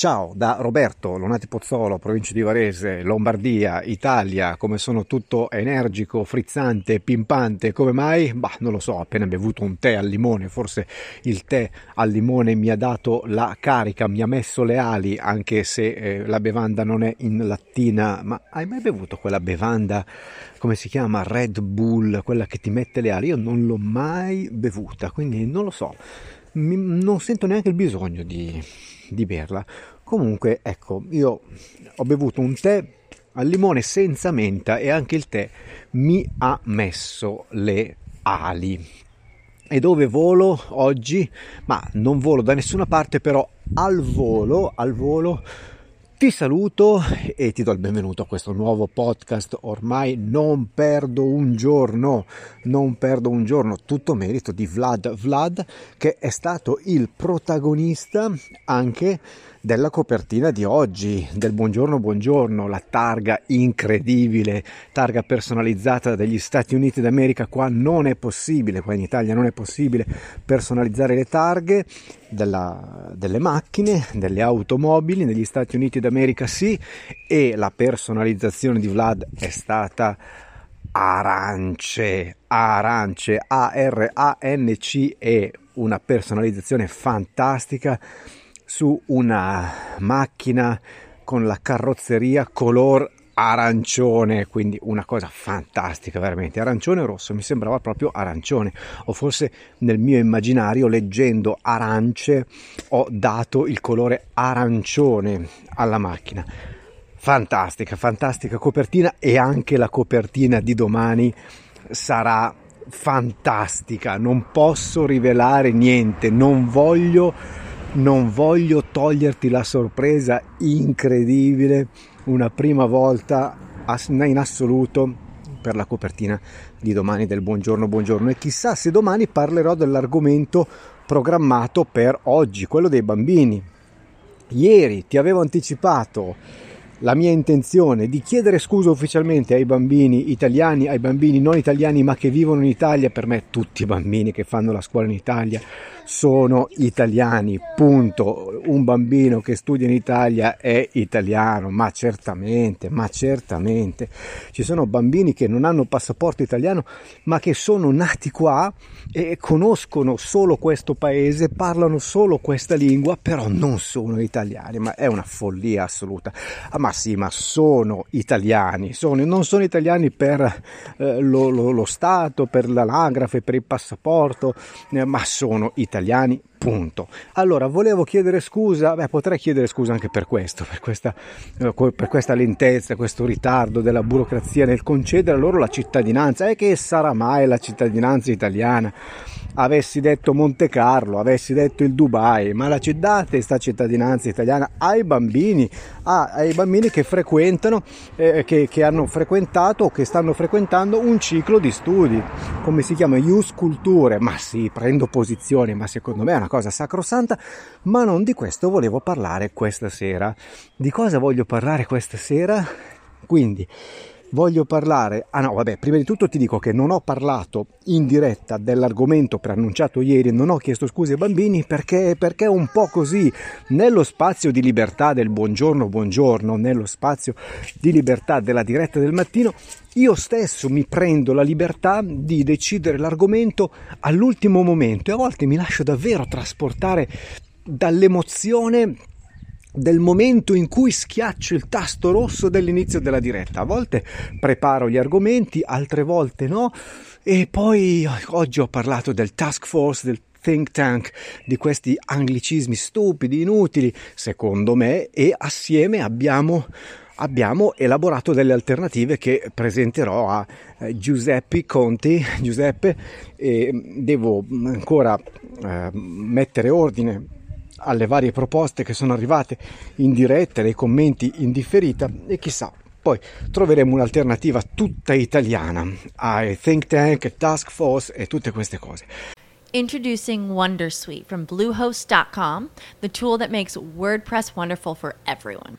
Ciao da Roberto, Lonati Pozzolo, provincia di Varese, Lombardia, Italia, come sono tutto energico, frizzante, pimpante, come mai? Bah, non lo so, appena bevuto un tè al limone, forse il tè al limone mi ha dato la carica, mi ha messo le ali, anche se eh, la bevanda non è in lattina, ma hai mai bevuto quella bevanda, come si chiama, Red Bull, quella che ti mette le ali? Io non l'ho mai bevuta, quindi non lo so, mi, non sento neanche il bisogno di di berla. Comunque, ecco, io ho bevuto un tè al limone senza menta e anche il tè mi ha messo le ali. E dove volo oggi? Ma non volo da nessuna parte, però al volo, al volo ti saluto e ti do il benvenuto a questo nuovo podcast. Ormai non perdo un giorno, non perdo un giorno, tutto merito di Vlad Vlad che è stato il protagonista anche della copertina di oggi, del buongiorno buongiorno, la targa incredibile, targa personalizzata dagli Stati Uniti d'America, qua non è possibile, qua in Italia non è possibile personalizzare le targhe della, delle macchine, delle automobili, negli Stati Uniti d'America sì, e la personalizzazione di Vlad è stata arance, arance, A-R-A-N-C-E, una personalizzazione fantastica su una macchina con la carrozzeria color arancione, quindi una cosa fantastica veramente, arancione o rosso, mi sembrava proprio arancione, o forse nel mio immaginario leggendo arance ho dato il colore arancione alla macchina. Fantastica, fantastica copertina e anche la copertina di domani sarà fantastica, non posso rivelare niente, non voglio non voglio toglierti la sorpresa incredibile, una prima volta in assoluto per la copertina di domani del buongiorno buongiorno e chissà se domani parlerò dell'argomento programmato per oggi, quello dei bambini. Ieri ti avevo anticipato la mia intenzione di chiedere scusa ufficialmente ai bambini italiani, ai bambini non italiani ma che vivono in Italia, per me tutti i bambini che fanno la scuola in Italia sono italiani, punto. Un bambino che studia in Italia è italiano, ma certamente, ma certamente. Ci sono bambini che non hanno passaporto italiano ma che sono nati qua e conoscono solo questo paese, parlano solo questa lingua, però non sono italiani, ma è una follia assoluta. Ah, ma sì, ma sono italiani, sono, non sono italiani per eh, lo, lo, lo, Stato, per l'anagrafe, per il passaporto, eh, ma sono italiani punto. Allora, volevo chiedere scusa, beh, potrei chiedere scusa anche per questo, per questa, eh, per questa lentezza, questo ritardo della burocrazia nel concedere loro la cittadinanza. E che sarà mai la cittadinanza italiana? avessi detto Monte Carlo, avessi detto il Dubai, ma la date questa cittadinanza italiana ai bambini, ai bambini che frequentano, eh, che, che, hanno frequentato o che stanno frequentando un ciclo di studi, come si chiama, Ius Culture, ma sì, prendo posizione, ma secondo me è una cosa sacrosanta, ma non di questo volevo parlare questa sera. Di cosa voglio parlare questa sera? Quindi, voglio parlare. Ah no, vabbè, prima di tutto ti dico che non ho parlato in diretta dell'argomento preannunciato ieri, non ho chiesto scuse ai bambini perché, perché un po' così, nello spazio di libertà del buongiorno, buongiorno, nello spazio di libertà della diretta del mattino, io stesso mi prendo la libertà di decidere l'argomento all'ultimo momento e a volte mi lascio davvero trasportare dall'emozione del momento in cui schiaccio il tasto rosso dell'inizio della diretta. A volte preparo gli argomenti, altre volte no. E poi oggi ho parlato del task force, del think tank, di questi anglicismi stupidi, inutili, secondo me, e assieme abbiamo abbiamo elaborato delle alternative che presenterò a eh, Giuseppe Conti. Giuseppe, e devo ancora eh, mettere ordine alle varie proposte che sono arrivate in diretta, nei commenti in differita e chissà, poi troveremo un'alternativa tutta italiana ai think tank, task force e tutte queste cose. Introducing Wondersuite from Bluehost.com, the tool that makes WordPress wonderful for everyone.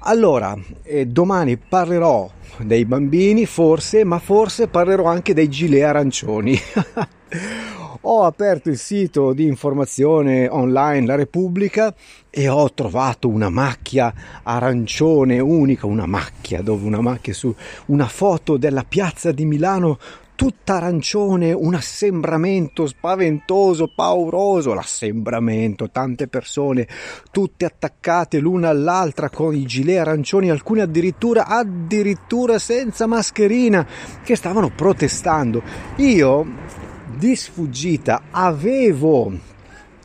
Allora, eh, domani parlerò dei bambini, forse, ma forse parlerò anche dei gilet arancioni. ho aperto il sito di informazione online La Repubblica e ho trovato una macchia arancione unica, una macchia dove una macchia su una foto della piazza di Milano tutta arancione, un assembramento spaventoso, pauroso, l'assembramento, tante persone tutte attaccate l'una all'altra con i gilet arancioni, alcune addirittura addirittura senza mascherina che stavano protestando. Io di sfuggita avevo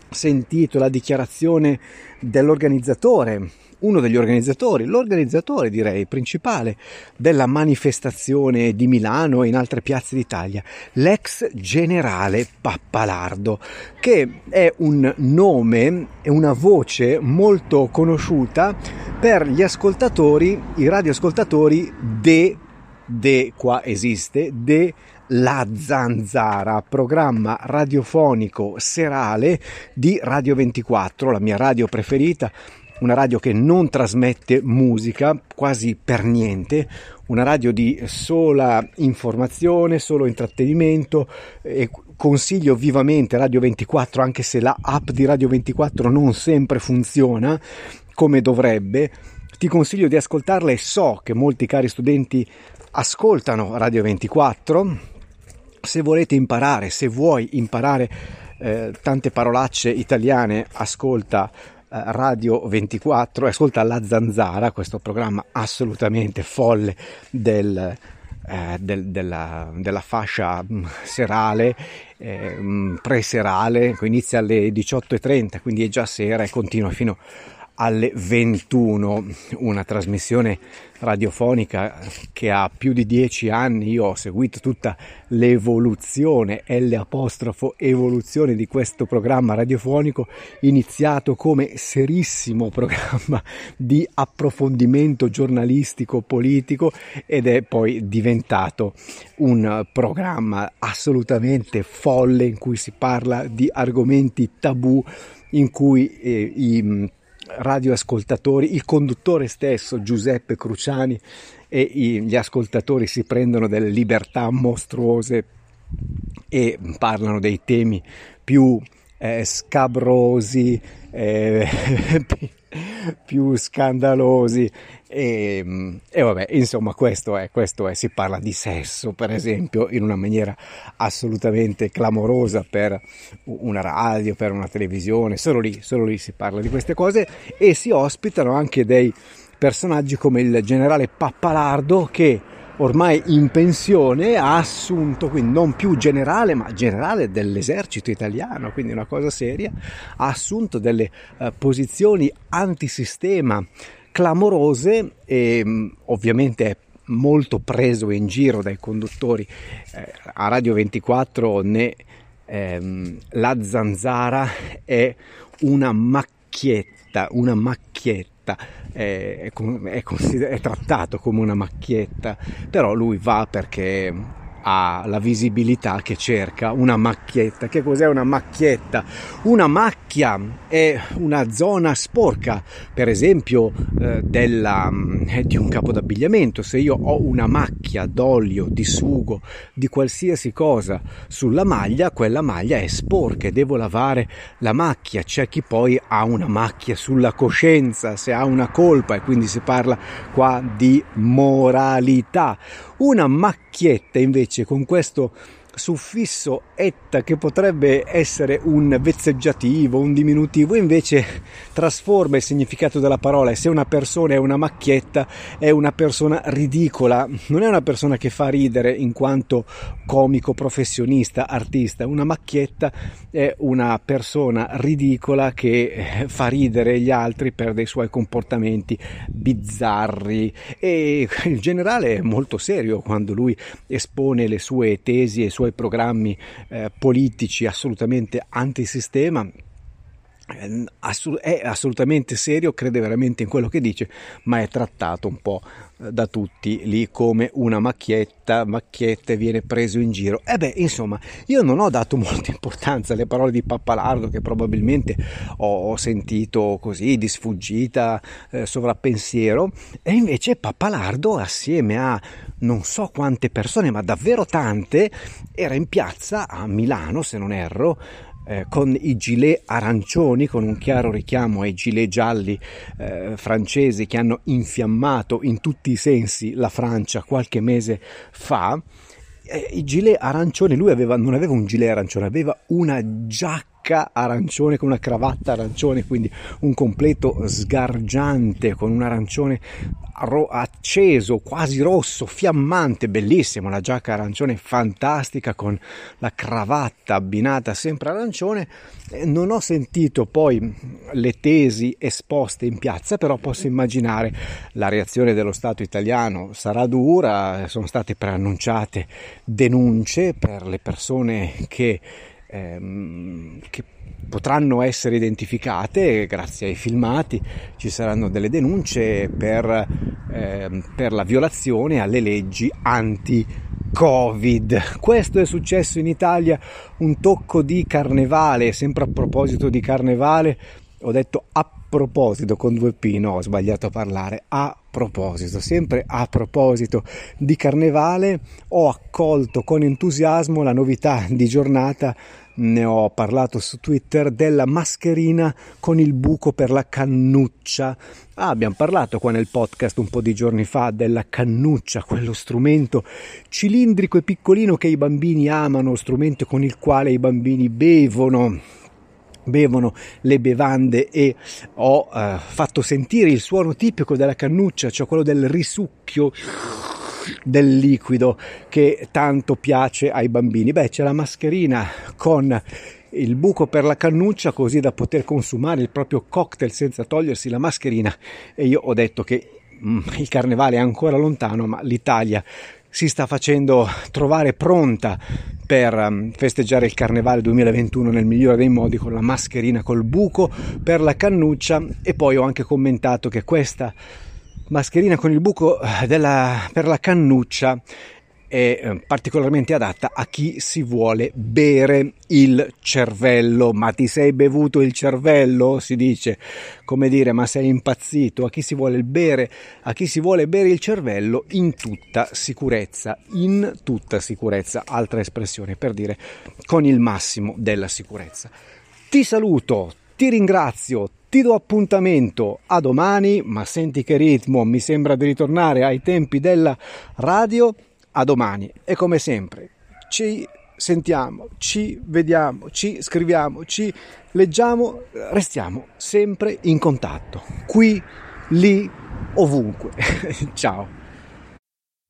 sentito la dichiarazione dell'organizzatore uno degli organizzatori, l'organizzatore direi principale della manifestazione di Milano e in altre piazze d'Italia, l'ex generale Pappalardo, che è un nome e una voce molto conosciuta per gli ascoltatori, i radioascoltatori de, de qua esiste, de la Zanzara, programma radiofonico serale di Radio 24, la mia radio preferita, una radio che non trasmette musica quasi per niente, una radio di sola informazione, solo intrattenimento e consiglio vivamente Radio 24 anche se la app di Radio 24 non sempre funziona come dovrebbe. Ti consiglio di ascoltarla e so che molti cari studenti ascoltano Radio 24. Se volete imparare, se vuoi imparare eh, tante parolacce italiane, ascolta eh, Radio 24 ascolta La Zanzara, questo programma assolutamente folle del, eh, del, della, della, fascia mm, serale, eh, mm, preserale, inizia alle 18.30, quindi è già sera e continua fino alle 21, una trasmissione radiofonica che ha più di dieci anni, io ho seguito tutta l'evoluzione, L evoluzione di questo programma radiofonico, iniziato come serissimo programma di approfondimento giornalistico politico ed è poi diventato un programma assolutamente folle in cui si parla di argomenti tabù in cui eh, i radioascoltatori, il conduttore stesso Giuseppe Cruciani e gli ascoltatori si prendono delle libertà mostruose e parlano dei temi più eh, scabrosi, eh, più scandalosi e, e, vabbè insomma questo è, questo è si parla di sesso per esempio in una maniera assolutamente clamorosa per una radio per una televisione solo lì solo lì si parla di queste cose e si ospitano anche dei personaggi come il generale Pappalardo che ormai in pensione ha assunto, quindi non più generale, ma generale dell'esercito italiano, quindi una cosa seria, ha assunto delle uh, posizioni antisistema clamorose e mm, ovviamente è molto preso in giro dai conduttori. Eh, a Radio 24 né ehm, la zanzara è una macchietta, una macchietta. È, è, è, trattato come una macchietta, però lui va perché ha la visibilità che cerca, una macchietta. Che cos'è una macchietta? Una macchia è una zona sporca, per esempio eh, della, eh, di un capo d'abbigliamento. Se io ho una macchia d'olio, di sugo, di qualsiasi cosa sulla maglia, quella maglia è sporca e devo lavare la macchia. C'è chi poi ha una macchia sulla coscienza, se ha una colpa e quindi si parla qua di moralità. Una macchietta invece con questo suffisso etta che potrebbe essere un vezzeggiativo, un diminutivo, invece trasforma il significato della parola. E se una persona è una macchietta è una persona ridicola, non è una persona che fa ridere in quanto comico, professionista, artista, una macchietta è una persona ridicola che fa ridere gli altri per dei suoi comportamenti bizzarri. E il generale è molto serio quando lui espone le sue tesi e i suoi suoi programmi eh, politici assolutamente antisistema è assolutamente serio, crede veramente in quello che dice, ma è trattato un po' eh, da tutti lì come una macchietta, macchiette viene preso in giro. E beh, insomma, io non ho dato molta importanza alle parole di Pappalardo che probabilmente ho sentito così di sfuggita, eh, sovrappensiero, e invece Pappalardo assieme a non so quante persone, ma davvero tante, era in piazza a Milano, se non erro, eh, con i gilet arancioni, con un chiaro richiamo ai gilet gialli eh, francesi che hanno infiammato in tutti i sensi la Francia qualche mese fa. Eh, I gilet arancioni, lui aveva, non aveva un gilet arancione, aveva una giacca giacca arancione con una cravatta arancione, quindi un completo sgargiante con un arancione acceso, quasi rosso, fiammante, bellissimo, la giacca arancione fantastica con la cravatta abbinata sempre arancione. Non ho sentito poi le tesi esposte in piazza, però posso immaginare la reazione dello Stato italiano sarà dura, sono state preannunciate denunce per le persone che ehm, che potranno essere identificate grazie ai filmati, ci saranno delle denunce per, ehm, per la violazione alle leggi anti Covid. Questo è successo in Italia, un tocco di carnevale, sempre a proposito di carnevale, ho detto a proposito con due P, no, ho sbagliato a parlare, a proposito, sempre a proposito di carnevale, ho accolto con entusiasmo la novità di giornata ne ho parlato su Twitter della mascherina con il buco per la cannuccia. Ah, abbiamo parlato qua nel podcast un po' di giorni fa della cannuccia, quello strumento cilindrico e piccolino che i bambini amano, strumento con il quale i bambini bevono bevono le bevande e ho uh, fatto sentire il suono tipico della cannuccia, cioè quello del risucchio del liquido che tanto piace ai bambini. Beh, c'è la mascherina con il buco per la cannuccia così da poter consumare il proprio cocktail senza togliersi la mascherina e io ho detto che mm, il carnevale è ancora lontano, ma l'Italia si sta facendo trovare pronta per um, festeggiare il Carnevale 2021 nel migliore dei modi con la mascherina col buco per la cannuccia. E poi ho anche commentato che questa mascherina con il buco eh, della, per la cannuccia è eh, particolarmente adatta a chi si vuole bere il cervello. Ma ti sei bevuto il cervello? Si dice, come dire, ma sei impazzito? A chi si vuole bere, a chi si vuole bere il cervello in tutta sicurezza, in tutta sicurezza, altra espressione per dire con il massimo della sicurezza. Ti saluto, Ti ringrazio, ti do appuntamento a domani, ma senti che ritmo, mi sembra di ritornare ai tempi della radio. A domani e come sempre ci sentiamo, ci vediamo, ci scriviamo, ci leggiamo, restiamo sempre in contatto, qui, lì, ovunque. Ciao.